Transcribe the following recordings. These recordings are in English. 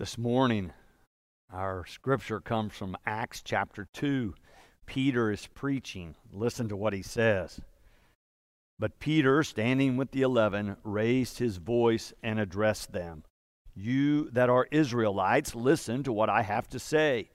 This morning, our scripture comes from Acts chapter 2. Peter is preaching. Listen to what he says. But Peter, standing with the eleven, raised his voice and addressed them You that are Israelites, listen to what I have to say.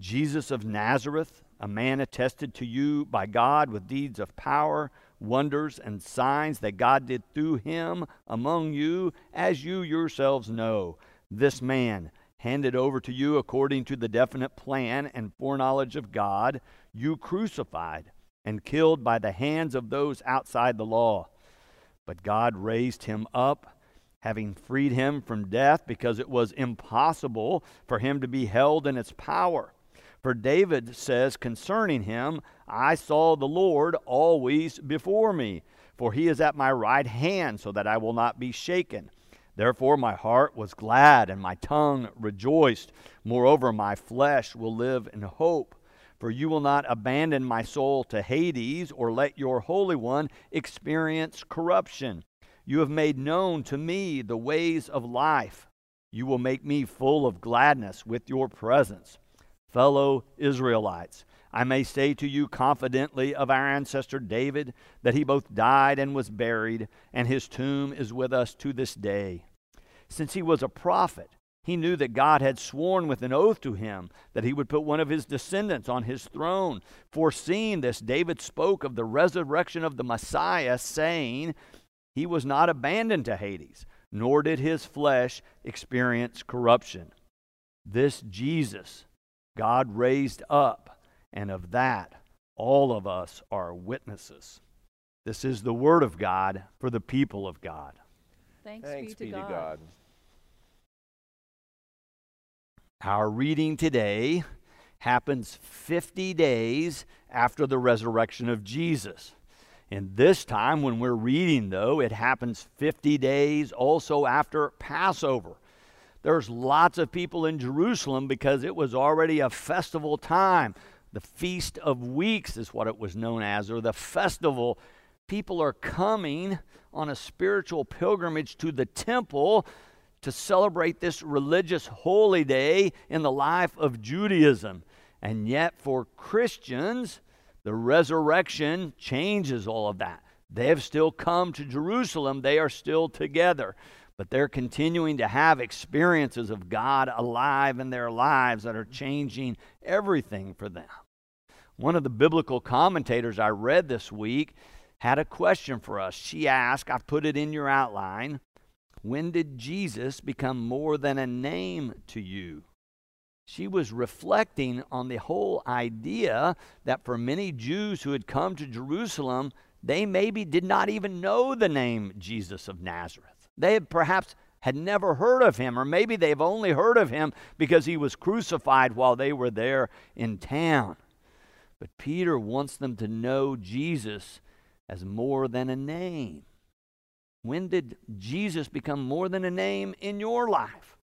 Jesus of Nazareth, a man attested to you by God with deeds of power, wonders, and signs that God did through him among you, as you yourselves know this man, handed over to you according to the definite plan and foreknowledge of God, you crucified and killed by the hands of those outside the law. But God raised him up, having freed him from death, because it was impossible for him to be held in its power. For David says concerning him, I saw the Lord always before me, for he is at my right hand, so that I will not be shaken. Therefore, my heart was glad and my tongue rejoiced. Moreover, my flesh will live in hope. For you will not abandon my soul to Hades or let your Holy One experience corruption. You have made known to me the ways of life. You will make me full of gladness with your presence. Fellow Israelites, I may say to you confidently of our ancestor David that he both died and was buried, and his tomb is with us to this day. Since he was a prophet, he knew that God had sworn with an oath to him that he would put one of his descendants on his throne. Foreseeing this, David spoke of the resurrection of the Messiah, saying, He was not abandoned to Hades, nor did his flesh experience corruption. This Jesus God raised up, and of that all of us are witnesses. This is the word of God for the people of God. Thanks, Thanks be, to, be God. to God. Our reading today happens 50 days after the resurrection of Jesus. And this time, when we're reading, though, it happens 50 days also after Passover. There's lots of people in Jerusalem because it was already a festival time. The Feast of Weeks is what it was known as, or the festival. People are coming on a spiritual pilgrimage to the temple to celebrate this religious holy day in the life of Judaism. And yet, for Christians, the resurrection changes all of that. They have still come to Jerusalem, they are still together, but they're continuing to have experiences of God alive in their lives that are changing everything for them. One of the biblical commentators I read this week had a question for us. She asked, I've put it in your outline. When did Jesus become more than a name to you? She was reflecting on the whole idea that for many Jews who had come to Jerusalem, they maybe did not even know the name Jesus of Nazareth. They had perhaps had never heard of him, or maybe they've only heard of him because he was crucified while they were there in town. But Peter wants them to know Jesus as more than a name. When did Jesus become more than a name in your life?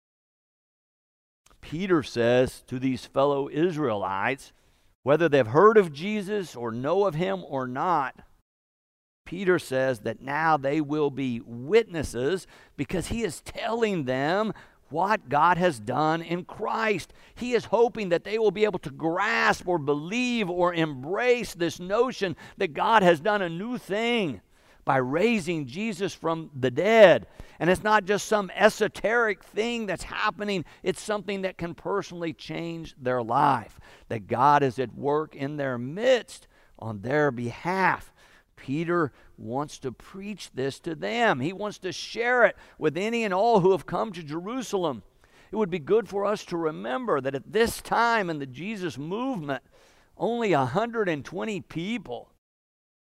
Peter says to these fellow Israelites, whether they've heard of Jesus or know of him or not, Peter says that now they will be witnesses because he is telling them what God has done in Christ. He is hoping that they will be able to grasp or believe or embrace this notion that God has done a new thing by raising Jesus from the dead. And it's not just some esoteric thing that's happening, it's something that can personally change their life. That God is at work in their midst on their behalf. Peter wants to preach this to them. He wants to share it with any and all who have come to Jerusalem. It would be good for us to remember that at this time in the Jesus movement, only 120 people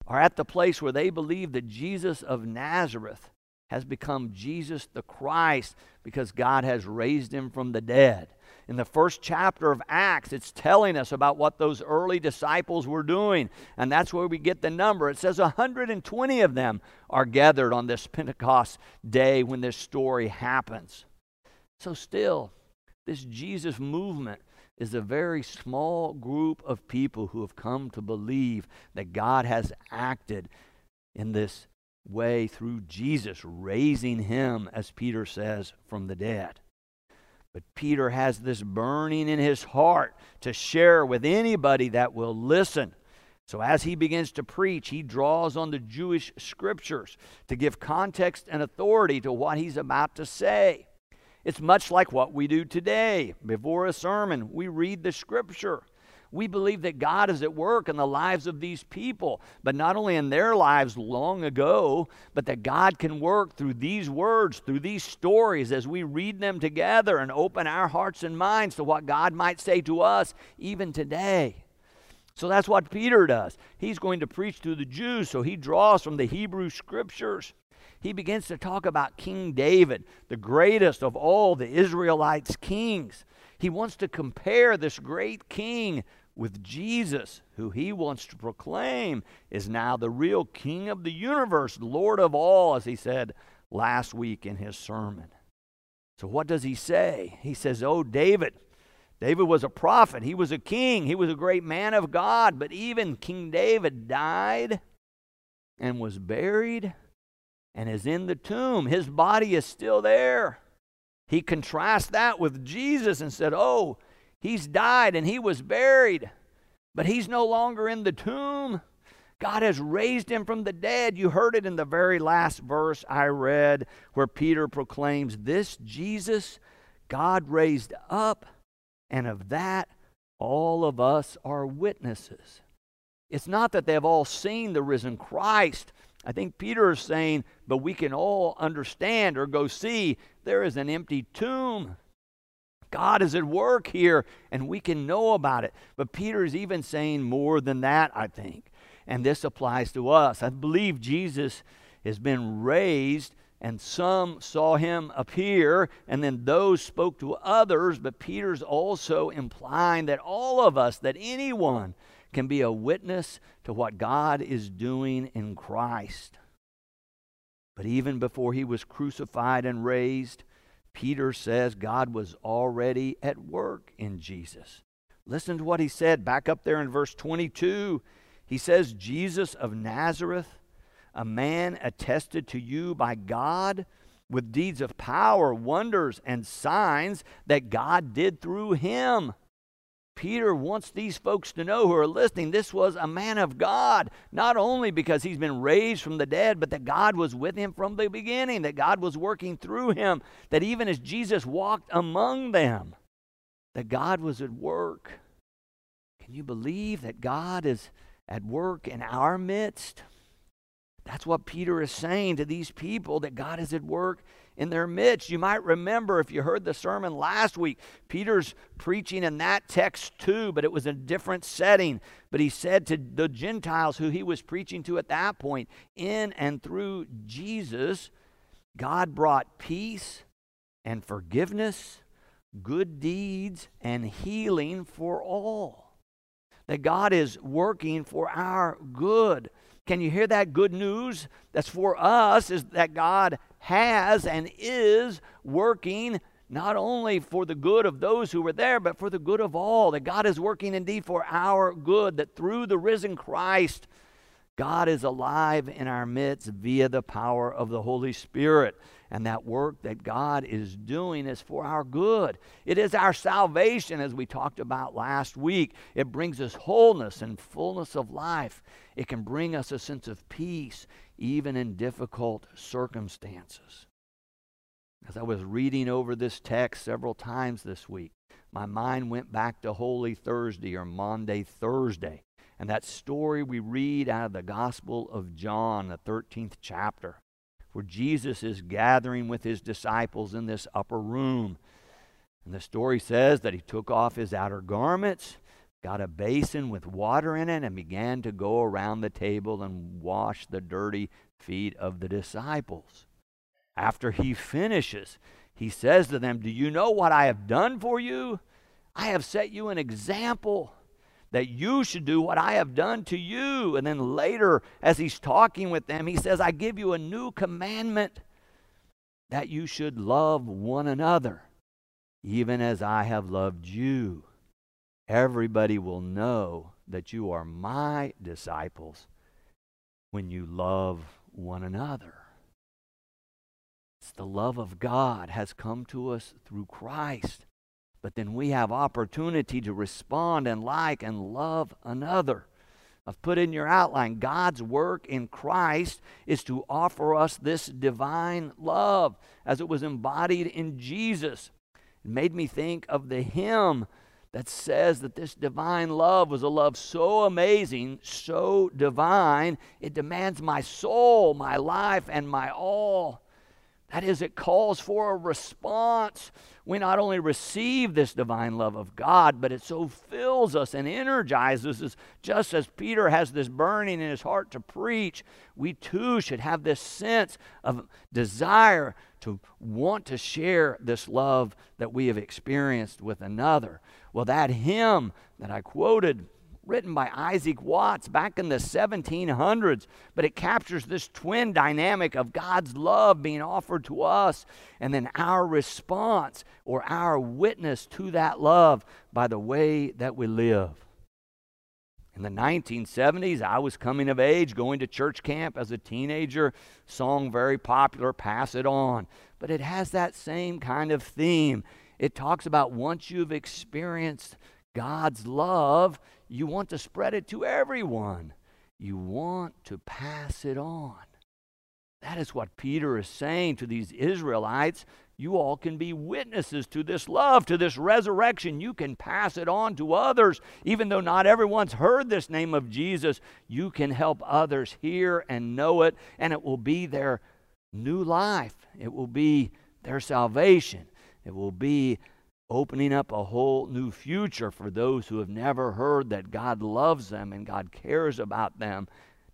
are at the place where they believe that Jesus of Nazareth has become Jesus the Christ because God has raised him from the dead. In the first chapter of Acts, it's telling us about what those early disciples were doing. And that's where we get the number. It says 120 of them are gathered on this Pentecost day when this story happens. So, still, this Jesus movement is a very small group of people who have come to believe that God has acted in this way through Jesus, raising him, as Peter says, from the dead. But Peter has this burning in his heart to share with anybody that will listen. So, as he begins to preach, he draws on the Jewish scriptures to give context and authority to what he's about to say. It's much like what we do today. Before a sermon, we read the scripture. We believe that God is at work in the lives of these people, but not only in their lives long ago, but that God can work through these words, through these stories, as we read them together and open our hearts and minds to what God might say to us even today. So that's what Peter does. He's going to preach to the Jews, so he draws from the Hebrew scriptures. He begins to talk about King David, the greatest of all the Israelites' kings. He wants to compare this great king with Jesus, who he wants to proclaim is now the real king of the universe, Lord of all, as he said last week in his sermon. So, what does he say? He says, Oh, David, David was a prophet, he was a king, he was a great man of God, but even King David died and was buried and is in the tomb. His body is still there. He contrasts that with Jesus and said, Oh, he's died and he was buried, but he's no longer in the tomb. God has raised him from the dead. You heard it in the very last verse I read, where Peter proclaims, This Jesus God raised up and of that, all of us are witnesses. It's not that they've all seen the risen Christ. I think Peter is saying, but we can all understand or go see there is an empty tomb. God is at work here, and we can know about it. But Peter is even saying more than that, I think. And this applies to us. I believe Jesus has been raised and some saw him appear, and then those spoke to others. But Peter's also implying that all of us, that anyone, can be a witness to what God is doing in Christ. But even before he was crucified and raised, Peter says God was already at work in Jesus. Listen to what he said back up there in verse 22. He says, Jesus of Nazareth a man attested to you by God with deeds of power, wonders, and signs that God did through him. Peter wants these folks to know who are listening this was a man of God, not only because he's been raised from the dead, but that God was with him from the beginning, that God was working through him, that even as Jesus walked among them, that God was at work. Can you believe that God is at work in our midst? That's what Peter is saying to these people that God is at work in their midst. You might remember if you heard the sermon last week, Peter's preaching in that text too, but it was a different setting. But he said to the Gentiles who he was preaching to at that point, in and through Jesus, God brought peace and forgiveness, good deeds, and healing for all. That God is working for our good. Can you hear that good news? That's for us is that God has and is working not only for the good of those who were there, but for the good of all. That God is working indeed for our good, that through the risen Christ, God is alive in our midst via the power of the Holy Spirit. And that work that God is doing is for our good. It is our salvation, as we talked about last week. It brings us wholeness and fullness of life. It can bring us a sense of peace, even in difficult circumstances. As I was reading over this text several times this week, my mind went back to Holy Thursday or Maundy Thursday and that story we read out of the Gospel of John, the 13th chapter where Jesus is gathering with his disciples in this upper room. And the story says that he took off his outer garments, got a basin with water in it, and began to go around the table and wash the dirty feet of the disciples. After he finishes, he says to them, Do you know what I have done for you? I have set you an example that you should do what I have done to you. And then later, as he's talking with them, he says, I give you a new commandment that you should love one another, even as I have loved you. Everybody will know that you are my disciples when you love one another. It's the love of God has come to us through Christ. But then we have opportunity to respond and like and love another. I've put in your outline God's work in Christ is to offer us this divine love as it was embodied in Jesus. It made me think of the hymn that says that this divine love was a love so amazing, so divine, it demands my soul, my life, and my all. That is, it calls for a response. We not only receive this divine love of God, but it so fills us and energizes us. Just as Peter has this burning in his heart to preach, we too should have this sense of desire to want to share this love that we have experienced with another. Well, that hymn that I quoted written by Isaac Watts back in the 1700s, but it captures this twin dynamic of God's love being offered to us and then our response or our witness to that love by the way that we live. In the 1970s, I was coming of age, going to church camp as a teenager. Song very popular, Pass It On. But it has that same kind of theme. It talks about once you've experienced God's love, you want to spread it to everyone. You want to pass it on. That is what Peter is saying to these Israelites. You all can be witnesses to this love, to this resurrection. You can pass it on to others. Even though not everyone's heard this name of Jesus, you can help others hear and know it, and it will be their new life. It will be their salvation. It will be opening up a whole new future for those who have never heard that God loves them and God cares about them.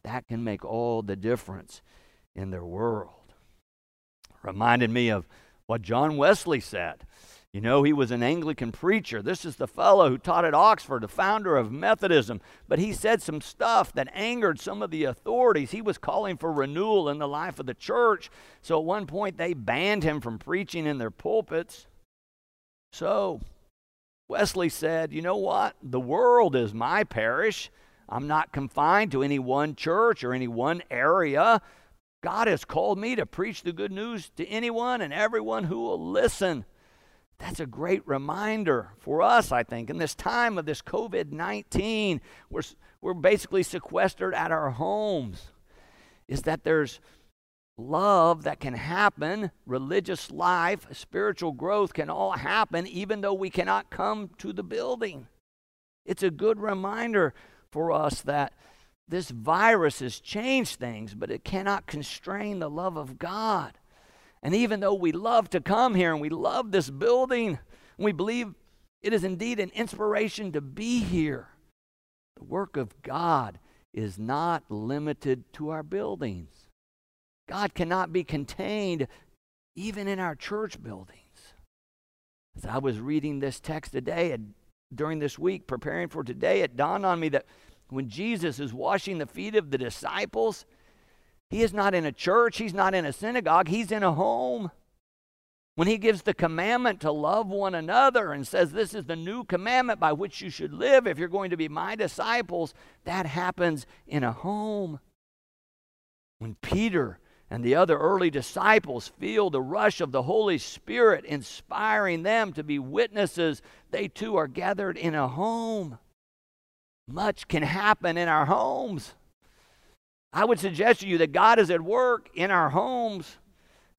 That can make all the difference in their world. Reminded me of what John Wesley said. You know, he was an Anglican preacher. This is the fellow who taught at Oxford, the founder of Methodism. But he said some stuff that angered some of the authorities. He was calling for renewal in the life of the church. So at one point, they banned him from preaching in their pulpits. So Wesley said, You know what? The world is my parish. I'm not confined to any one church or any one area. God has called me to preach the good news to anyone and everyone who will listen. That's a great reminder for us, I think, in this time of this COVID 19. We're, we're basically sequestered at our homes. Is that there's love that can happen, religious life, spiritual growth can all happen even though we cannot come to the building. It's a good reminder for us that this virus has changed things, but it cannot constrain the love of God. And even though we love to come here and we love this building, we believe it is indeed an inspiration to be here, the work of God is not limited to our buildings. God cannot be contained even in our church buildings. As I was reading this text today and during this week, preparing for today, it dawned on me that when Jesus is washing the feet of the disciples, he is not in a church, he's not in a synagogue, he's in a home. When he gives the commandment to love one another and says, This is the new commandment by which you should live if you're going to be my disciples, that happens in a home. When Peter and the other early disciples feel the rush of the Holy Spirit inspiring them to be witnesses. They too are gathered in a home. Much can happen in our homes. I would suggest to you that God is at work in our homes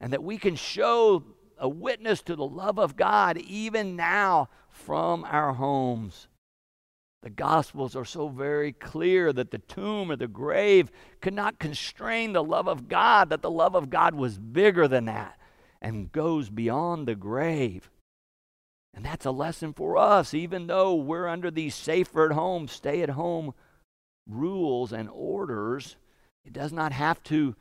and that we can show a witness to the love of God even now from our homes. The Gospels are so very clear that the tomb or the grave could not constrain the love of God, that the love of God was bigger than that and goes beyond the grave. And that's a lesson for us, even though we're under these safer at home, stay at home rules and orders. It does not have to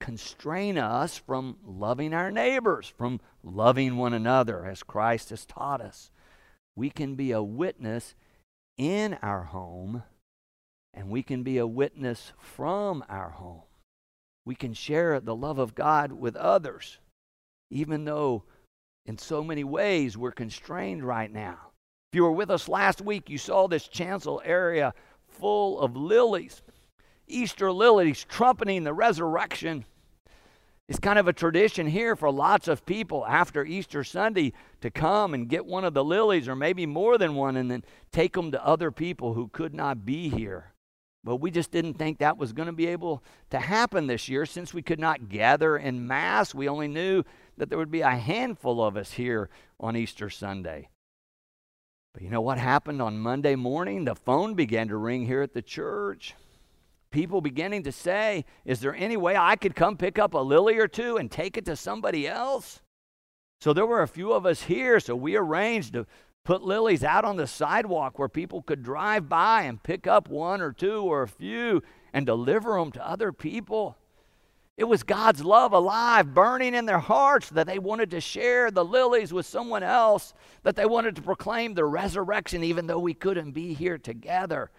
constrain us from loving our neighbors, from loving one another as Christ has taught us. We can be a witness in our home, and we can be a witness from our home. We can share the love of God with others, even though in so many ways we're constrained right now. If you were with us last week, you saw this chancel area full of lilies, Easter lilies trumpeting the resurrection. It's kind of a tradition here for lots of people after Easter Sunday to come and get one of the lilies, or maybe more than one, and then take them to other people who could not be here. But we just didn't think that was going to be able to happen this year since we could not gather in mass. We only knew that there would be a handful of us here on Easter Sunday. But you know what happened on Monday morning? The phone began to ring here at the church people beginning to say, Is there any way I could come pick up a lily or two and take it to somebody else? So there were a few of us here, so we arranged to put lilies out on the sidewalk where people could drive by and pick up one or two or a few and deliver them to other people. It was God's love alive, burning in their hearts that they wanted to share the lilies with someone else, that they wanted to proclaim the resurrection even though we couldn't be here together.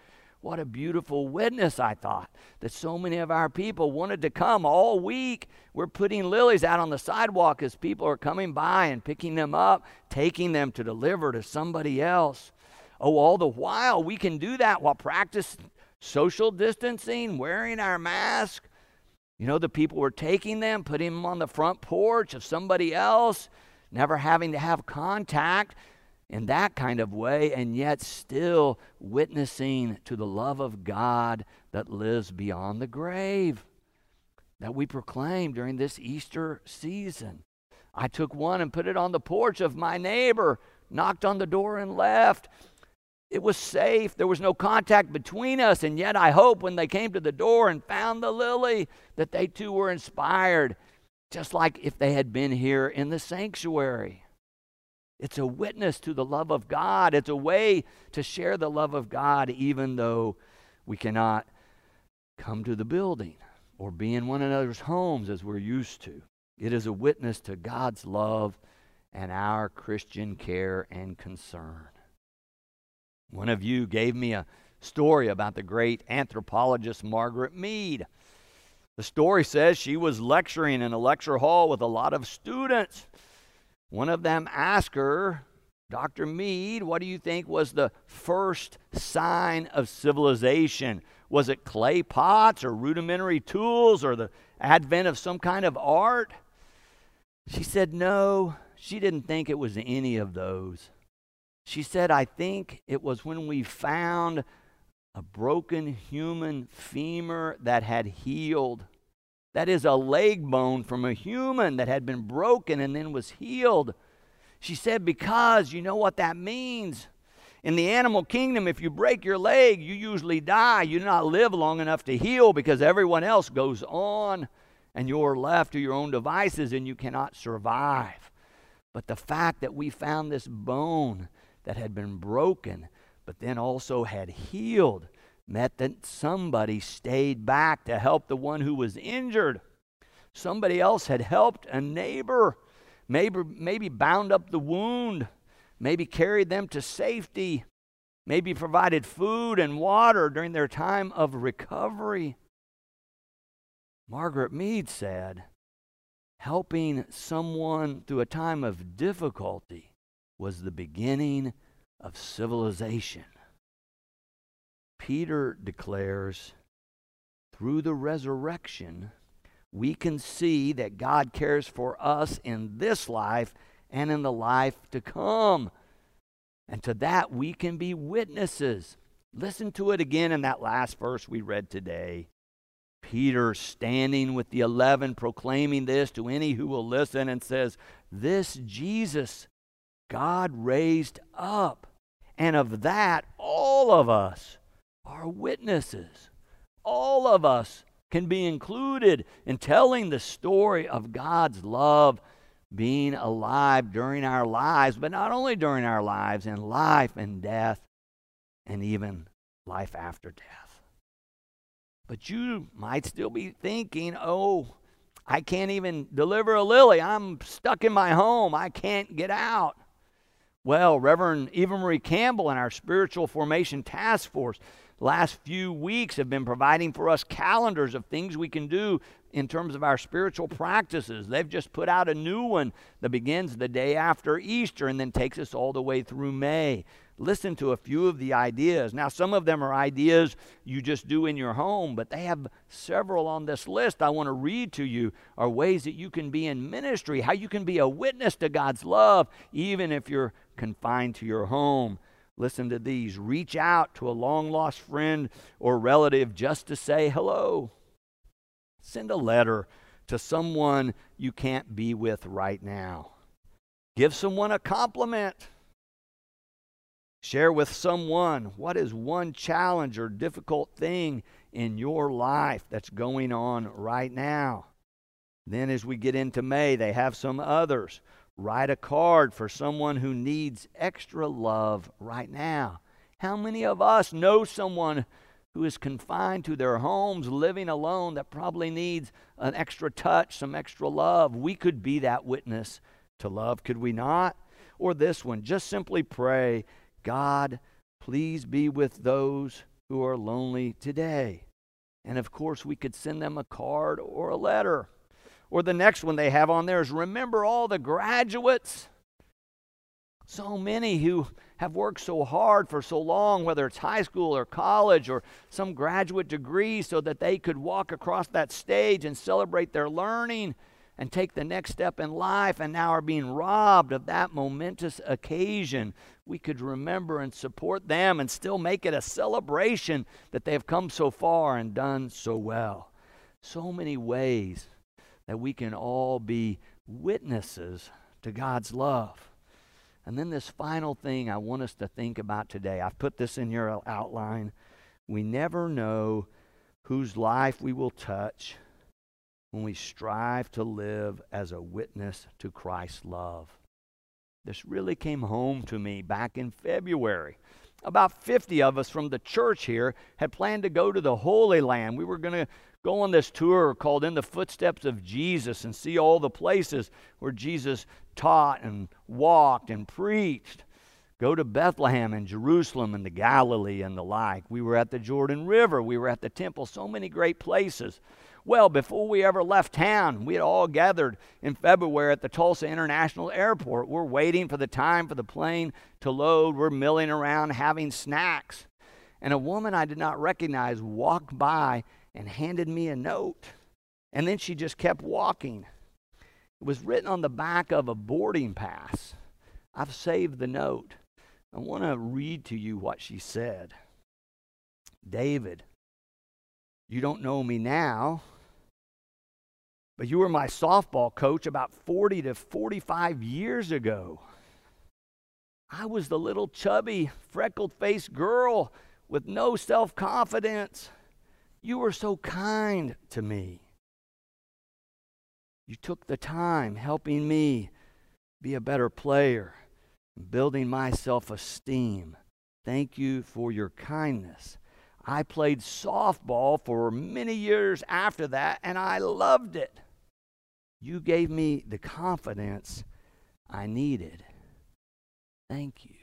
What a beautiful witness, I thought, that so many of our people wanted to come all week. We're putting lilies out on the sidewalk as people are coming by and picking them up, taking them to deliver to somebody else. Oh, all the while we can do that while practicing social distancing, wearing our mask. You know, the people were taking them, putting them on the front porch of somebody else, never having to have contact in that kind of way, and yet still witnessing to the love of God that lives beyond the grave that we proclaim during this Easter season. I took one and put it on the porch of my neighbor, knocked on the door and left. It was safe. There was no contact between us. And yet, I hope when they came to the door and found the lily, that they too were inspired, just like if they had been here in the sanctuary. It's a witness to the love of God. It's a way to share the love of God, even though we cannot come to the building or be in one another's homes as we're used to. It is a witness to God's love and our Christian care and concern. One of you gave me a story about the great anthropologist Margaret Mead. The story says she was lecturing in a lecture hall with a lot of students. One of them asked her, Dr. Mead, what do you think was the first sign of civilization? Was it clay pots or rudimentary tools or the advent of some kind of art? She said, No, she didn't think it was any of those. She said, I think it was when we found a broken human femur that had healed. That is a leg bone from a human that had been broken and then was healed. She said, Because you know what that means. In the animal kingdom, if you break your leg, you usually die. You do not live long enough to heal because everyone else goes on and you're left to your own devices and you cannot survive. But the fact that we found this bone that had been broken, but then also had healed, meant that somebody stayed back to help the one who was injured. Somebody else had helped a neighbor, maybe, maybe bound up the wound, maybe carried them to safety, maybe provided food and water during their time of recovery. Margaret Mead said, helping someone through a time of difficulty was the beginning of civilization. Peter declares, through the resurrection, we can see that God cares for us in this life and in the life to come. And to that, we can be witnesses. Listen to it again in that last verse we read today. Peter standing with the eleven, proclaiming this to any who will listen, and says, This Jesus God raised up, and of that all of us are witnesses. All of us can be included in telling the story of God's love being alive during our lives, but not only during our lives, in life and death, and even life after death. But you might still be thinking, oh, I can't even deliver a lily. I'm stuck in my home. I can't get out. Well, Reverend Eva Marie Campbell and our Spiritual Formation Task Force last few weeks have been providing for us calendars of things we can do in terms of our spiritual practices. They've just put out a new one that begins the day after Easter and then takes us all the way through May. listen to a few of the ideas. Now, some of them are ideas you just do in your home, but they have several on this list I want to read to you are ways that you can be in ministry, how you can be a witness to God's love, even if you're confined to your home. Listen to these. Reach out to a long lost friend or relative just to say hello. Send a letter to someone you can't be with right now. Give someone a compliment. Share with someone what is one challenge or difficult thing in your life that's going on right now. Then, as we get into May, they have some others. Write a card for someone who needs extra love right now. How many of us know someone who is confined to their homes, living alone, that probably needs an extra touch, some extra love? We could be that witness to love, could we not? Or this one, just simply pray, God, please be with those who are lonely today. And of course, we could send them a card or a letter. Or the next one they have on there is remember all the graduates. So many who have worked so hard for so long, whether it's high school or college or some graduate degree, so that they could walk across that stage and celebrate their learning and take the next step in life and now are being robbed of that momentous occasion. We could remember and support them and still make it a celebration that they have come so far and done so well. So many ways that we can all be witnesses to God's love. And then this final thing I want us to think about today. I've put this in your outline. We never know whose life we will touch when we strive to live as a witness to Christ's love. This really came home to me back in February. About 50 of us from the church here had planned to go to the Holy Land. We were going to go on this tour called In the Footsteps of Jesus and see all the places where Jesus taught and walked and preached. Go to Bethlehem and Jerusalem and the Galilee and the like. We were at the Jordan River. We were at the temple. So many great places. Well, before we ever left town, we had all gathered in February at the Tulsa International Airport. We're waiting for the time for the plane to load. We're milling around having snacks. And a woman I did not recognize walked by and handed me a note. And then she just kept walking. It was written on the back of a boarding pass. I've saved the note. I want to read to you what she said. David, you don't know me now, but you were my softball coach about 40 to 45 years ago. I was the little chubby, freckled faced girl with no self confidence. You were so kind to me. You took the time helping me be a better player, building my self esteem. Thank you for your kindness. I played softball for many years after that, and I loved it. You gave me the confidence I needed. Thank you.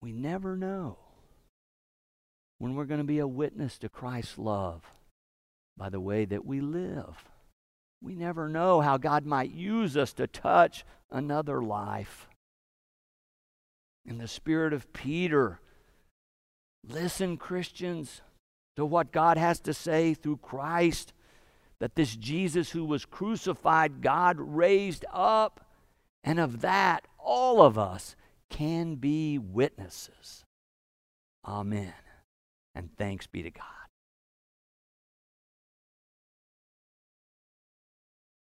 We never know when we're going to be a witness to Christ's love by the way that we live. We never know how God might use us to touch another life. In the spirit of Peter, listen, Christians, to what God has to say through Christ that this Jesus who was crucified, God raised up, and of that, all of us can be witnesses. Amen and thanks be to God.